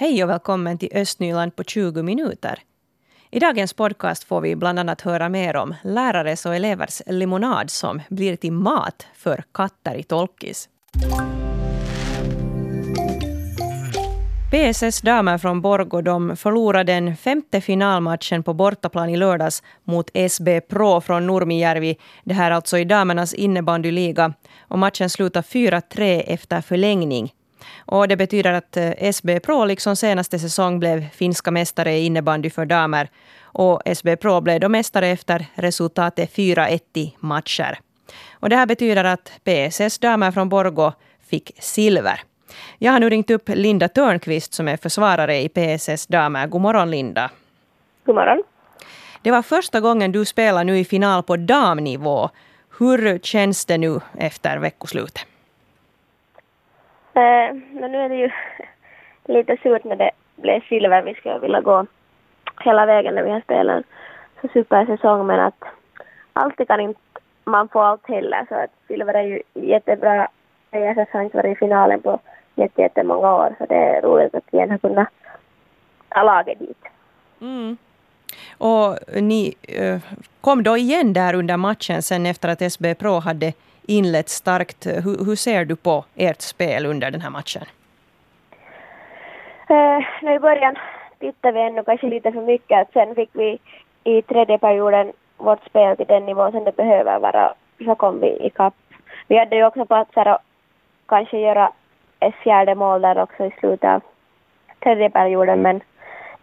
Hej och välkommen till Östnyland på 20 minuter. I dagens podcast får vi bland annat höra mer om lärares och elevers limonad som blir till mat för katter i Tolkis. PSS damer från Borgå de förlorade den femte finalmatchen på bortaplan i lördags mot SB Pro från Nurmijärvi. Det här alltså i damernas innebandyliga. Och matchen slutade 4-3 efter förlängning. Och det betyder att eh, SB Pro liksom senaste säsong blev finska mästare i innebandy för damer. Och SB Pro blev då mästare efter resultatet 4-1 i matcher. Och det här betyder att PSS damer från Borgå fick silver. Jag har nu ringt upp Linda Törnqvist som är försvarare i PSS damer. God morgon Linda. God morgon. Det var första gången du spelar nu i final på damnivå. Hur känns det nu efter veckoslutet? Eh, men nu är det ju lite surt när det blev silver. Vi skulle vilja gå hela vägen när vi har spelat en så supersäsong men att alltid kan inte man få allt heller så att silver är ju jättebra. PSS har inte varit i finalen på jättemånga år så det är roligt att vi har kunnat ta laget dit. Mm. Och ni eh, kom då igen där under matchen sen efter att SB Pro hade inlett starkt. Hur, hur ser du på ert spel under den här matchen? Uh, I början tittade vi ännu kanske lite för mycket. Sen fick vi i tredje perioden vårt spel till den nivån som det behöver vara. Så kom vi ikapp. Vi hade ju också platser att kanske göra ett fjärde mål där också i slutet av tredje perioden men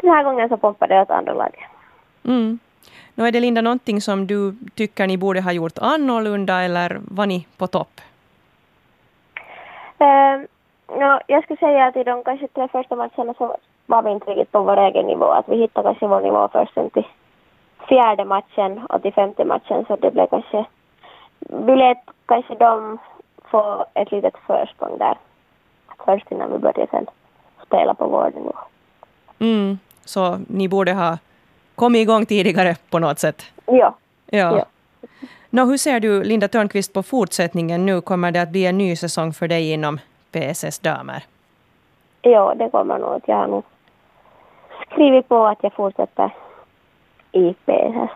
den här gången så pumpade det åt andra laget. Mm. Nu är det Linda någonting som du tycker ni borde ha gjort annorlunda eller var ni på topp? Ehm, no, jag skulle säga att i de kanske tre första matcherna så var vi inte riktigt på vår egen nivå. Att vi hittade kanske vår nivå först sen till fjärde matchen och till femte matchen så det blev kanske... Vi lät kanske dem få ett litet försprång där först innan vi började sen spela på vår nivå. Mm, så ni borde ha kommit igång tidigare på något sätt? Ja. ja. ja. Nå, hur ser du, Linda Törnqvist, på fortsättningen nu? Kommer det att bli en ny säsong för dig inom PSS damer? Ja, det kommer nog. Jag har nog skrivit på att jag fortsätter i PSS.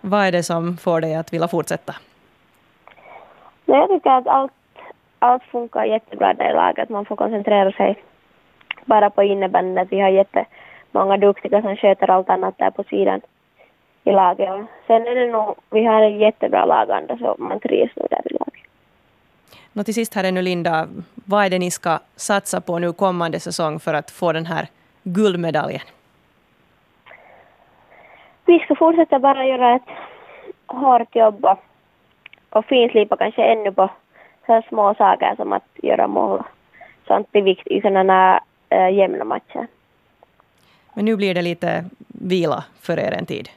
Vad är det som får dig att vilja fortsätta? jag tycker att allt, allt funkar jättebra där i laget. Man får koncentrera sig bara på innebandyn. Vi har jättemånga duktiga som sköter allt annat där på sidan i laget. Sen är det nog, vi har en jättebra laganda så man trivs nog där i laget. Nå, till sist här är nu Linda, vad är det ni ska satsa på nu kommande säsong för att få den här guldmedaljen? Vi ska fortsätta bara göra ett hårt jobb och, och finslipa kanske ännu på så små saker som att göra mål. Sånt är viktigt i sådana äh, jämna matcher. Men nu blir det lite vila för er en tid?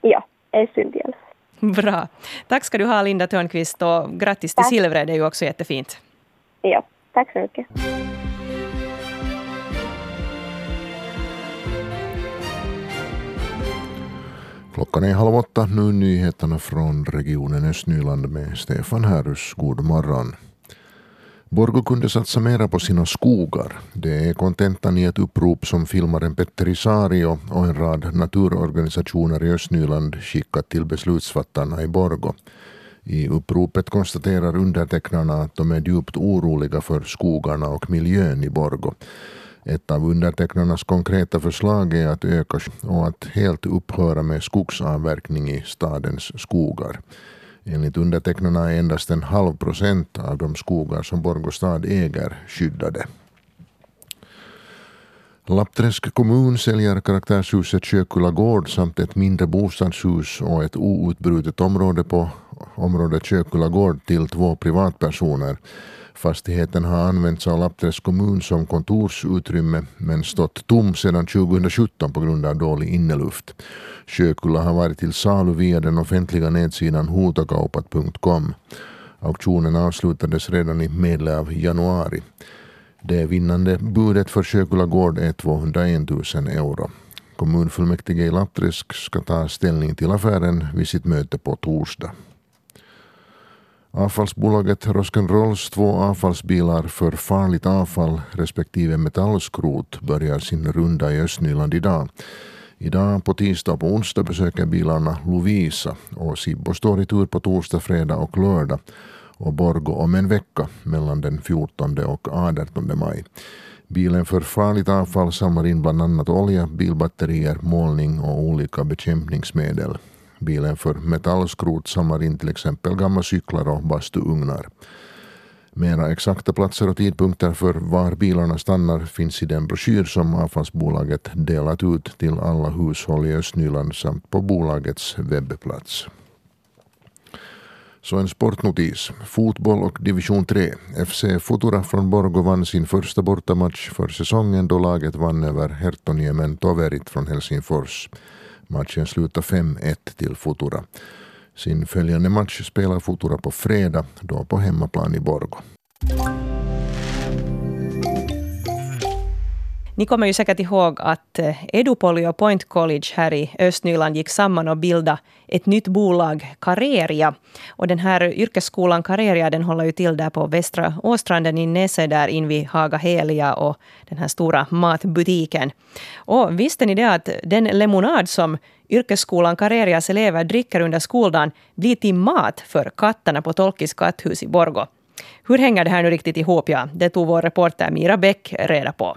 Ja, en stund i alla Bra. Tack ska du ha Linda Törnqvist och grattis till silvret, det är ju också jättefint. Ja, tack så mycket. Klockan är halv åtta. Nu nyheterna från regionen Östnyland med Stefan Härus. God morgon. Borgå kunde satsa mera på sina skogar. Det är kontentan i ett upprop som filmaren Petteri Isario och en rad naturorganisationer i Östnyland skickat till beslutsfattarna i Borgå. I uppropet konstaterar undertecknarna att de är djupt oroliga för skogarna och miljön i Borgå. Ett av undertecknarnas konkreta förslag är att öka och att helt upphöra med skogsavverkning i stadens skogar. Enligt undertecknarna är endast en halv procent av de skogar som Borgå stad äger skyddade. Lappträsk kommun säljer karaktärshuset Kökula gård samt ett mindre bostadshus och ett outbrutet område på området Kökula gård till två privatpersoner. Fastigheten har använts av Lappträsk kommun som kontorsutrymme men stått tom sedan 2017 på grund av dålig inneluft. Sjökulla har varit till salu via den offentliga nedsidan hotakaupat.com. Auktionen avslutades redan i medel av januari. Det vinnande budet för Sjökulla gård är 201 000 euro. Kommunfullmäktige i Lappträsk ska ta ställning till affären vid sitt möte på torsdag. Avfallsbolaget Rosk'n'Rolls två avfallsbilar för farligt avfall respektive metallskrot börjar sin runda i Östnyland idag. Idag på tisdag och på onsdag besöker bilarna Lovisa och Sibbo står i tur på torsdag, fredag och lördag och Borgo om en vecka mellan den 14 och 18 maj. Bilen för farligt avfall samlar in bland annat olja, bilbatterier, målning och olika bekämpningsmedel. Bilen för metallskrot samlar in till exempel gamla cyklar och bastuugnar. Mera exakta platser och tidpunkter för var bilarna stannar finns i den broschyr som avfallsbolaget delat ut till alla hushåll i Östnyland samt på bolagets webbplats. Så en sportnotis. Fotboll och division 3. FC Futura från Borgo vann sin första bortamatch för säsongen då laget vann över Hertoniemen Toverit från Helsingfors. Matchen slutade 5-1 till Futura. Sin följande match spelar Futura på fredag, då på hemmaplan i Borgo. Ni kommer ju säkert ihåg att eh, och Point College här i Östnyland gick samman och bildade ett nytt bolag, Kareria. Och den här yrkesskolan Kareria den håller ju till där på Västra Åstranden i Näsö, där invid Haga Helia och den här stora matbutiken. Och visste ni det att den lemonad som yrkesskolan Karerias elever dricker under skoldagen blir till mat för katterna på Tolkis katthus i Borgo. Hur hänger det här nu riktigt ihop? Ja, det tog vår reporter Mira Bäck reda på.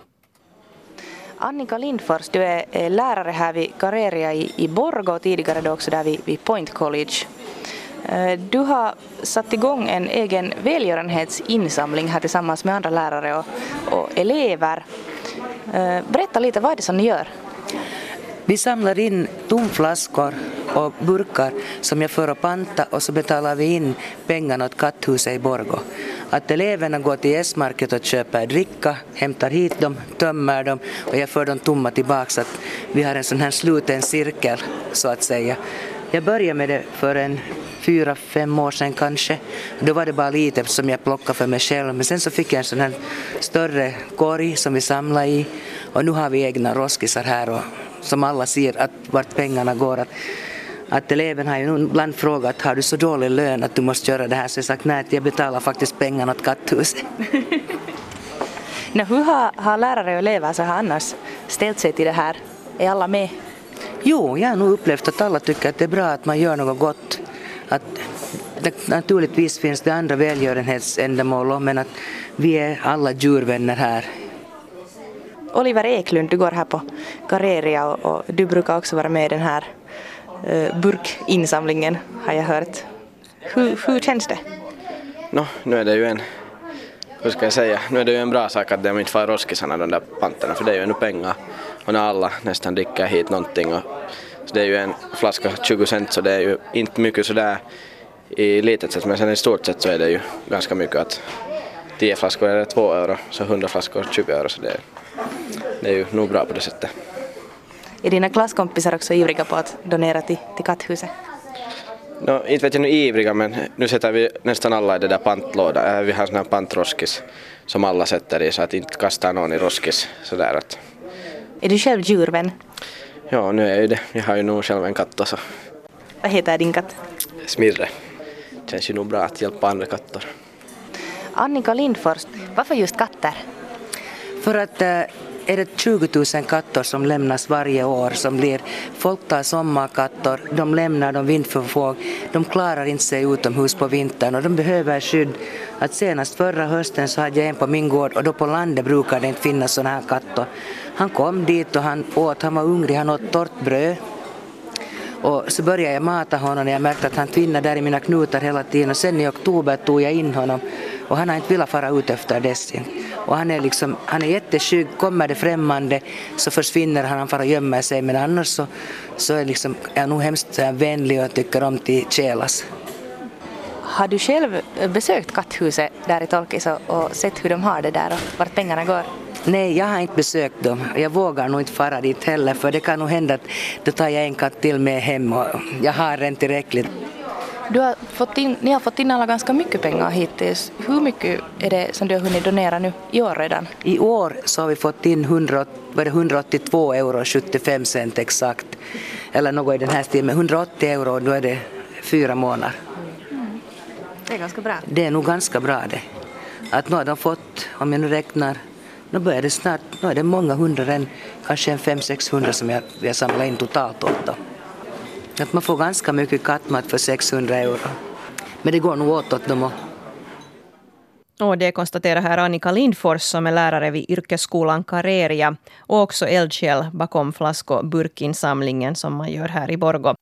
Annika Lindfors, du är eh, lärare här vid Kareria i, i Borgo och tidigare då också där vid, vid Point College. Eh, du har satt igång en egen välgörenhetsinsamling här tillsammans med andra lärare och, och elever. Eh, berätta lite, vad är det som ni gör? Vi samlar in tomflaskor och burkar som jag för att panta och så betalar vi in pengarna åt katthuset i Borgo. Att eleverna går till S-market och köper dricka, hämtar hit dem, tömmer dem och jag för dem tomma tillbaka så att vi har en sån här sluten cirkel så att säga. Jag började med det för en fyra, fem år sedan kanske. Då var det bara lite som jag plockade för mig själv. Men sen så fick jag en sån här större korg som vi samlade i och nu har vi egna roskisar här och som alla ser att vart pengarna går. Att, att eleven har ju ibland frågat har du så dålig lön att du måste göra det här så jag sagt nej, jag betalar faktiskt pengarna åt katthuset. no, hur har, har lärare och elever så här annars ställt sig till det här? Är alla med? Jo, jag har nog upplevt att alla tycker att det är bra att man gör något gott. Att det, naturligtvis finns det andra välgörenhetsändamål men att vi är alla djurvänner här Oliver Eklund, du går här på Kareria och, och du brukar också vara med i den här Eh, burkinsamlingen har jag hört. Hur, hur känns det? No, nu är det ju en, hur ska jag säga, nu är det ju en bra sak att de inte får roskisarna de där panterna för det är ju ännu pengar och när alla nästan dricker hit någonting och så det är ju en flaska 20 cent så det är ju inte mycket sådär i litet sätt men sen i stort sett så är det ju ganska mycket att 10 flaskor är 2 euro så 100 flaskor 20 euro så det är det är ju nog bra på det sättet. Är dina klasskompisar också ivriga på att donera till, till katthuset? No, inte vet jag nu ivriga men nu sätter vi nästan alla i det där pantlådan. Äh, vi har sån här pantroskis som alla sätter i så att inte kastar någon i roskis. Sådär att... Är du själv djurvän? Ja, nu är jag ju det. Jag har ju nog själv en katt också. Vad heter din katt? Smirre. Känns ju nog bra att hjälpa andra katter. Annika Lindfors, varför just katter? För att äh, är det 20 000 katter som lämnas varje år som blir, folk tar sommarkatter, de lämnar dem vind för våg, de klarar inte sig utomhus på vintern och de behöver skydd. Att senast förra hösten så hade jag en på min gård och då på landet brukar det inte finnas sådana här katter. Han kom dit och han åt, han var hungrig, han åt torrt bröd och så började jag mata honom och jag märkte att han tvinnade där i mina knutar hela tiden och sen i oktober tog jag in honom och han har inte velat fara ut efter dess. Och han är, liksom, han är jätteskygg, kommer det främmande så försvinner han, han far och gömmer sig men annars så, så är liksom, är han nog hemskt vänlig och tycker om till kälas. Har du själv besökt katthuset där i Tolkis och, och sett hur de har det där och vart pengarna går? Nej, jag har inte besökt dem. Jag vågar nog inte fara dit heller för det kan nog hända att då tar jag en katt till med hem och jag har en tillräckligt. Du har fått in, ni har fått in alla ganska mycket pengar hittills. Hur mycket är det som du har hunnit donera nu i år redan? I år så har vi fått in 100, var det 182 euro 75 cent exakt. Eller något i den här stilen. Men 180 euro då är det fyra månader. Det är ganska bra. Det är nog ganska bra det. Att nu har de fått, om jag nu räknar, nu börjar det snart, nu är det många hundra kanske en fem, sex hundra som jag, vi har samlat in totalt åt dem. Att man får ganska mycket kattmat för 600 euro. Men det går nog åt åt dem också. Och det konstaterar här Annika Lindfors som är lärare vid yrkesskolan Kareria och också eldsjäl bakom flask och burkinsamlingen som man gör här i Borgo.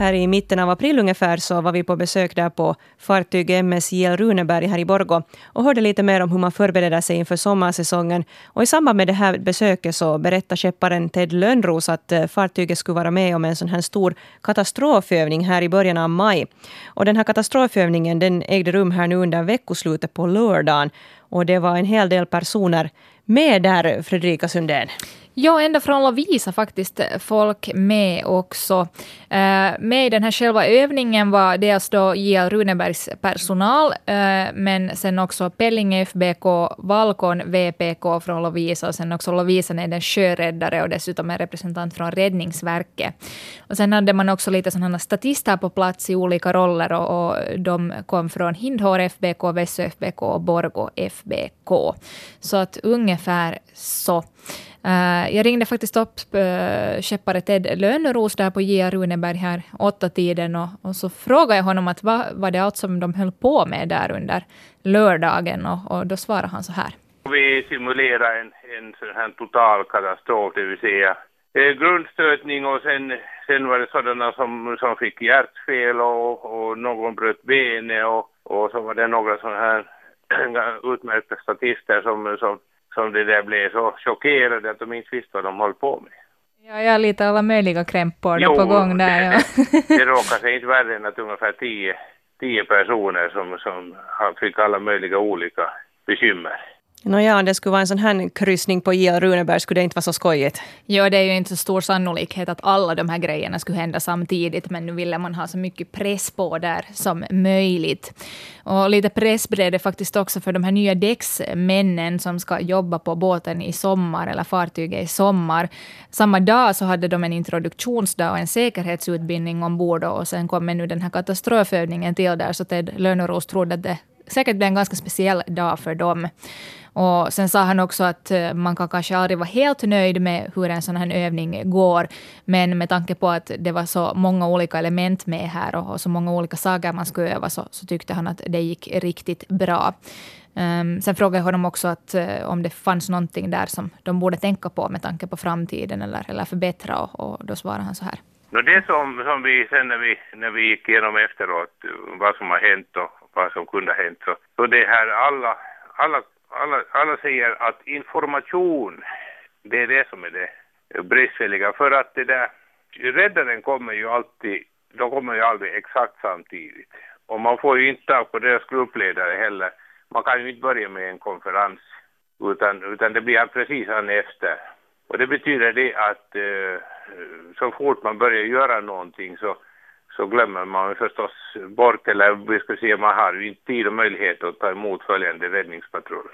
Här i mitten av april ungefär så var vi på besök där på fartyg MS JL Runeberg här i Borgo och hörde lite mer om hur man förbereder sig inför sommarsäsongen. Och i samband med det här besöket så berättade skepparen Ted Lönnros att eh, fartyget skulle vara med om en sån här stor katastrofövning här i början av maj. Och den här katastrofövningen den ägde rum här nu under veckoslutet på lördagen. Och det var en hel del personer med där, Fredrika Sundén. Ja, ända från Lovisa faktiskt eh, folk med också. Eh, med i den här själva övningen var dels då J.L. Runebergs personal, eh, men sen också Pellinge FBK, Valkon VPK från Lovisa och sen också Lovisa är den sjöräddare och dessutom en representant från Räddningsverket. Och sen hade man också lite sådana statister på plats i olika roller och, och de kom från Hindhår FBK, Vässö FBK och Borgo FBK. Så att ungefär så. Uh, jag ringde faktiskt upp eh, uh, skeppare Ted Lönnros där på J.A. Runeberg här åtta tiden och, och, så frågade jag honom att vad var det allt som de höll på med där under lördagen och, och då svarade han så här. Vi simulerade en, en sån här total katastrof, det vill säga eh, grundstötning och sen, sen var det sådana som, som fick hjärtfel och, och någon bröt benet och, och så var det några sådana här utmärkta statister som, som som det där blev så chockerade att de inte visste vad de höll på med. Ja, jag har lite alla möjliga krämpor på gång där. Ja. det råkade sig inte värre än att ungefär tio, tio personer som, som fick alla möjliga olika bekymmer. Nåja, om det skulle vara en sån här kryssning på J.L. Runeberg skulle det inte vara så skojigt. Ja, det är ju inte så stor sannolikhet att alla de här grejerna skulle hända samtidigt, men nu ville man ha så mycket press på där som möjligt. Och lite press blev det faktiskt också för de här nya däcksmännen som ska jobba på båten i sommar, eller fartyget i sommar. Samma dag så hade de en introduktionsdag och en säkerhetsutbildning ombord och sen kommer nu den här katastrofövningen till där, så Ted Lönnros trodde att det säkert blir en ganska speciell dag för dem. Och sen sa han också att eh, man kan kanske aldrig vara helt nöjd med hur en sån här övning går, men med tanke på att det var så många olika element med här och så många olika saker man skulle öva så, så tyckte han att det gick riktigt bra. Um, sen frågade jag honom också att, uh, om det fanns någonting där som de borde tänka på med tanke på framtiden eller, eller förbättra och, och då svarade han så här. No, det som, som vi sen när vi, när vi gick igenom efteråt vad som har hänt och vad som kunde ha hänt så, så det här alla, alla alla, alla säger att information, det är det som är det bristfälliga. För att det där, räddaren kommer ju alltid, de kommer ju aldrig exakt samtidigt. Och man får ju inte tag på deras gruppledare heller. Man kan ju inte börja med en konferens, utan, utan det blir precis han efter. Och det betyder det att eh, så fort man börjar göra någonting så så glömmer man förstås bort, eller vi ska säga man har ju inte tid och möjlighet att ta emot följande räddningspatrull.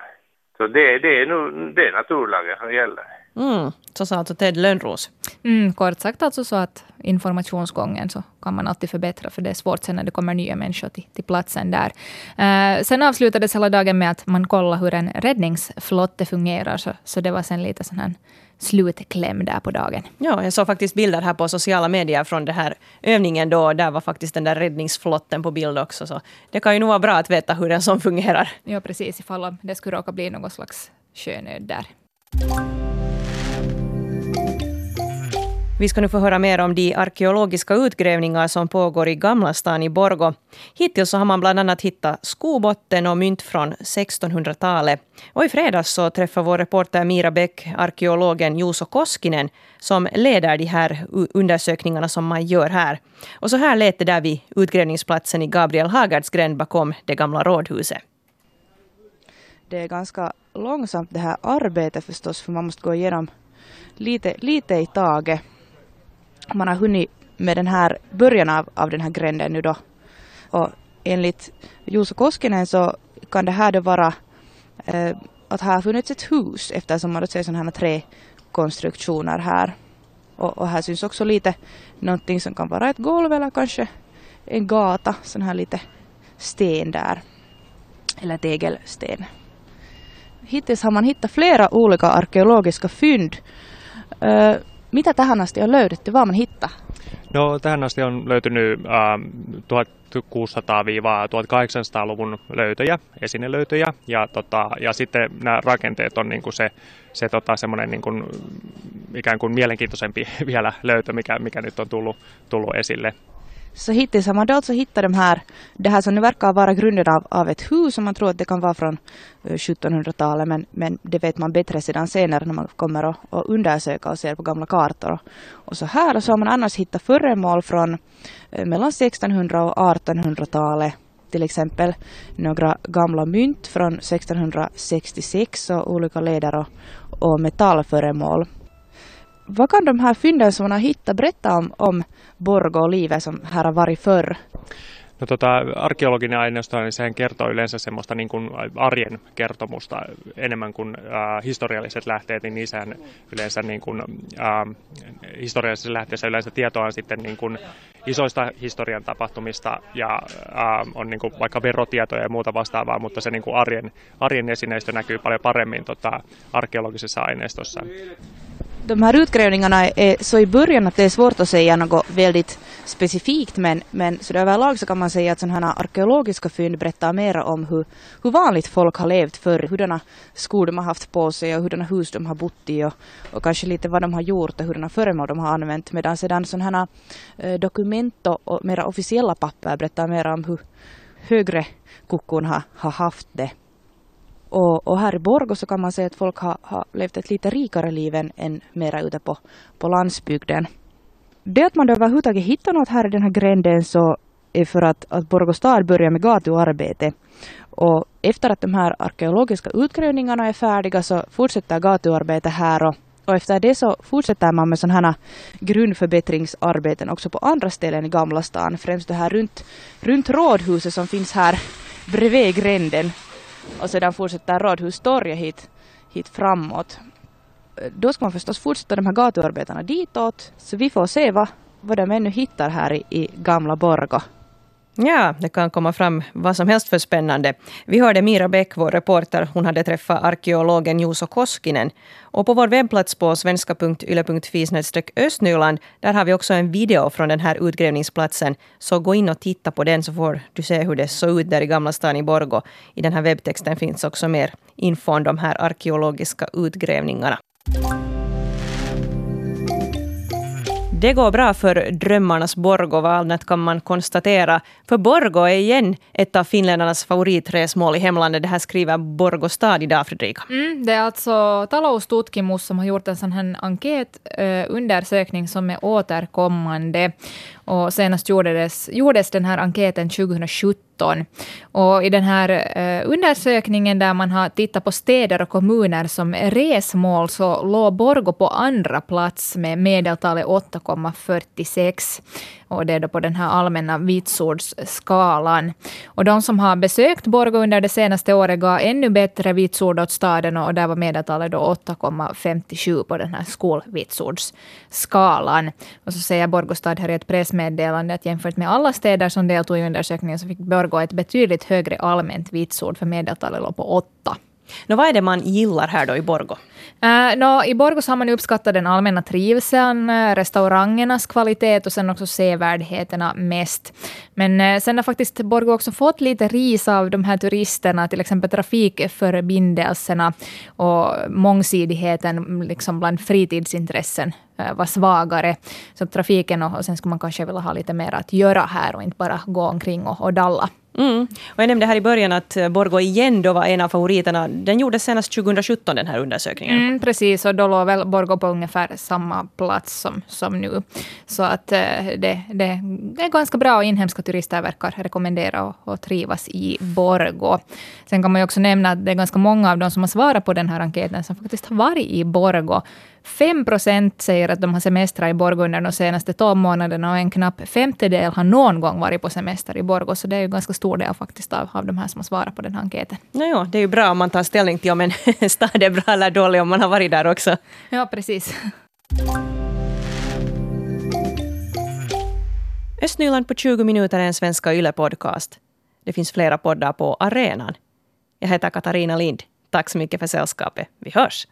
Så det, det, är, nu, det är naturlagen som gäller. Mm, så sa alltså Ted Lönnros. Mm, kort sagt alltså så att informationsgången så kan man alltid förbättra, för det är svårt sen när det kommer nya människor till, till platsen där. Uh, sen avslutades hela dagen med att man kollade hur en räddningsflotte fungerar, så, så det var sen lite sån här slutkläm där på dagen. Ja, jag såg faktiskt bilder här på sociala medier från den här övningen då. Där var faktiskt den där räddningsflotten på bild också. Så det kan ju nog vara bra att veta hur den som fungerar. Ja, precis. Ifall det skulle råka bli någon slags sjönöd där. Vi ska nu få höra mer om de arkeologiska utgrävningar som pågår i Gamla stan i Borgo. Hittills så har man bland annat hittat skobotten och mynt från 1600-talet. Och i fredags så träffade vår reporter Mira Bäck arkeologen Juuso Koskinen som leder de här undersökningarna som man gör här. Och så här lät det där vid utgrävningsplatsen i Gabriel Hagards gränd bakom det gamla rådhuset. Det är ganska långsamt det här arbetet förstås för man måste gå igenom lite, lite i taget man har hunnit med den här början av, av den här gränden nu då. Och enligt Juuso Koskinen så kan det här då vara eh, att här har funnits ett hus eftersom man då ser sådana här träkonstruktioner här. Och, och här syns också lite någonting som kan vara ett golv eller kanske en gata, sån här lite sten där. Eller tegelsten. Hittills har man hittat flera olika arkeologiska fynd. Eh, mitä tähän asti on löydetty, vad man hittat? No tähän asti on löytynyt äh, 1600-1800-luvun löytöjä, esinelöytöjä ja, tota, ja sitten nämä rakenteet on niin kuin se, se tota, semmoinen niin kuin, ikään kuin mielenkiintoisempi vielä löytö, mikä, mikä nyt on tullut, tullut esille. Så hittills har man alltså hittat de här, det här som nu verkar vara grunden av, av ett hus som man tror att det kan vara från eh, 1700-talet men, men det vet man bättre sedan senare när man kommer och, och undersöka och ser på gamla kartor. Och, och så här och så har man annars hittat föremål från eh, mellan 1600 och 1800-talet till exempel några gamla mynt från 1666 och olika leder och, och metallföremål. Vad kan de här fynden som man har hittat berätta om, om Borgo och livet som här har varit förr? No tota, arkeologinen aineisto, niin kertoo yleensä semmoista niin kuin arjen kertomusta enemmän kuin äh, historialliset lähteet, niin niissähän yleensä niin kuin, äh, historiallisissa lähteissä yleensä tietoa on sitten niin kuin isoista historian tapahtumista ja äh, on niin kuin vaikka verotietoja ja muuta vastaavaa, mutta se niin kuin arjen, arjen esineistö näkyy paljon paremmin tota, arkeologisessa aineistossa. De här utgrävningarna är så i början att det är svårt att säga något väldigt specifikt men, men så överlag så kan man säga att sådana här arkeologiska fynd berättar mer om hur, hur vanligt folk har levt förr, hurdana skor de har haft på sig och hurdana hus de har bott i och, och kanske lite vad de har gjort och hurdana föremål de har använt medan sedan sådana här eh, dokument och, och mera officiella papper berättar mer om hur högre kuckon har, har haft det. Och, och, här i Borgå så kan man säga att folk har, har levt ett lite rikare liv än, än mera ute på, på landsbygden. Det att man överhuvudtaget hittar något här i den här gränden så är för att, att Borgå stad börjar med gatuarbete. Och efter att de här arkeologiska utgrävningarna är färdiga så fortsätter gatuarbetet här och, och efter det så fortsätter man med sådana här grundförbättringsarbeten också på andra ställen i Gamla stan. Främst det här runt, runt rådhuset som finns här bredvid gränden och sedan fortsätter Rådhustorget hit, hit framåt. Då ska man förstås fortsätta de här gatuarbetarna ditåt, så vi får se vad, vad de ännu hittar här i, i gamla Borgå. Ja, det kan komma fram vad som helst för spännande. Vi hörde Mira Bäck, vår reporter. Hon hade träffat arkeologen Juuso Koskinen. Och på vår webbplats på svenska.yle.fi östnyland, där har vi också en video från den här utgrävningsplatsen. Så gå in och titta på den så får du se hur det såg ut där i Gamla stan i Borgo. I den här webbtexten finns också mer info om de här arkeologiska utgrävningarna. Det går bra för drömmarnas Borgo, vad kan man konstatera. För Borgo är igen ett av finländarnas favoritresmål i hemlandet. Det här skriver Borgo stad idag, Fredrika. Mm, det är alltså Taloustutkimus som har gjort en sån här enkätundersökning eh, som är återkommande. Och senast gjordes, gjordes den här enkäten 2017 och I den här eh, undersökningen där man har tittat på städer och kommuner som resmål så låg Borgo på andra plats med medeltalet 8,46 och det är då på den här allmänna vitsordsskalan. Och de som har besökt Borgå under det senaste året gav ännu bättre vitsord åt staden och där var medeltalet då 8,57 på den här skolvitsordsskalan. Och så säger Borgå stad här i ett pressmeddelande att jämfört med alla städer som deltog i undersökningen så fick Borgå ett betydligt högre allmänt vitsord för medeltalet låg på 8. Nå, vad är det man gillar här då i Borgo? Uh, eh, no, I Borgo har man uppskattat den allmänna trivseln, eh, restaurangernas kvalitet och sen också sevärdheterna mest. Men uh, sen har faktiskt Borgo också fått lite ris av de här turisterna, till exempel trafikförbindelserna och mångsidigheten mm, liksom bland fritidsintressen var svagare. Så trafiken och, och sen skulle man kanske vilja ha lite mer att göra här och inte bara gå omkring och, och dalla. Mm. Och jag nämnde här i början att eh, Borgo igen då var en av favoriterna. Den gjordes senast 2017, den här undersökningen. Mm, precis, och då låg väl Borgo på ungefär samma plats som, som nu. Så att eh, det, det, det är ganska bra och inhemska turister verkar rekommendera att trivas i Borgo. Sen kan man ju också nämna att det är ganska många av de som har svarat på den här enkäten som faktiskt har varit i Borgo. 5 procent säger att de har semestrat i Borgo under de senaste 12 månaderna och en knapp femtedel har någon gång varit på semester i Borgo. Så det är ju ganska stor del faktiskt av, av de här som har svarat på den här enkäten. Naja, det är ju bra om man tar ställning till om en stad är bra eller dålig om man har varit där också. Ja, precis. Östnyland på 20 minuter är en Svenska Yle-podcast. Det finns flera poddar på arenan. Jag heter Katarina Lind. Tack så mycket för sällskapet. Vi hörs!